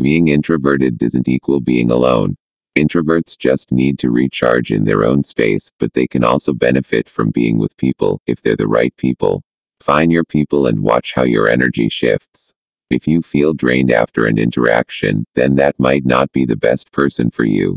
Being introverted doesn't equal being alone. Introverts just need to recharge in their own space, but they can also benefit from being with people, if they're the right people. Find your people and watch how your energy shifts. If you feel drained after an interaction, then that might not be the best person for you.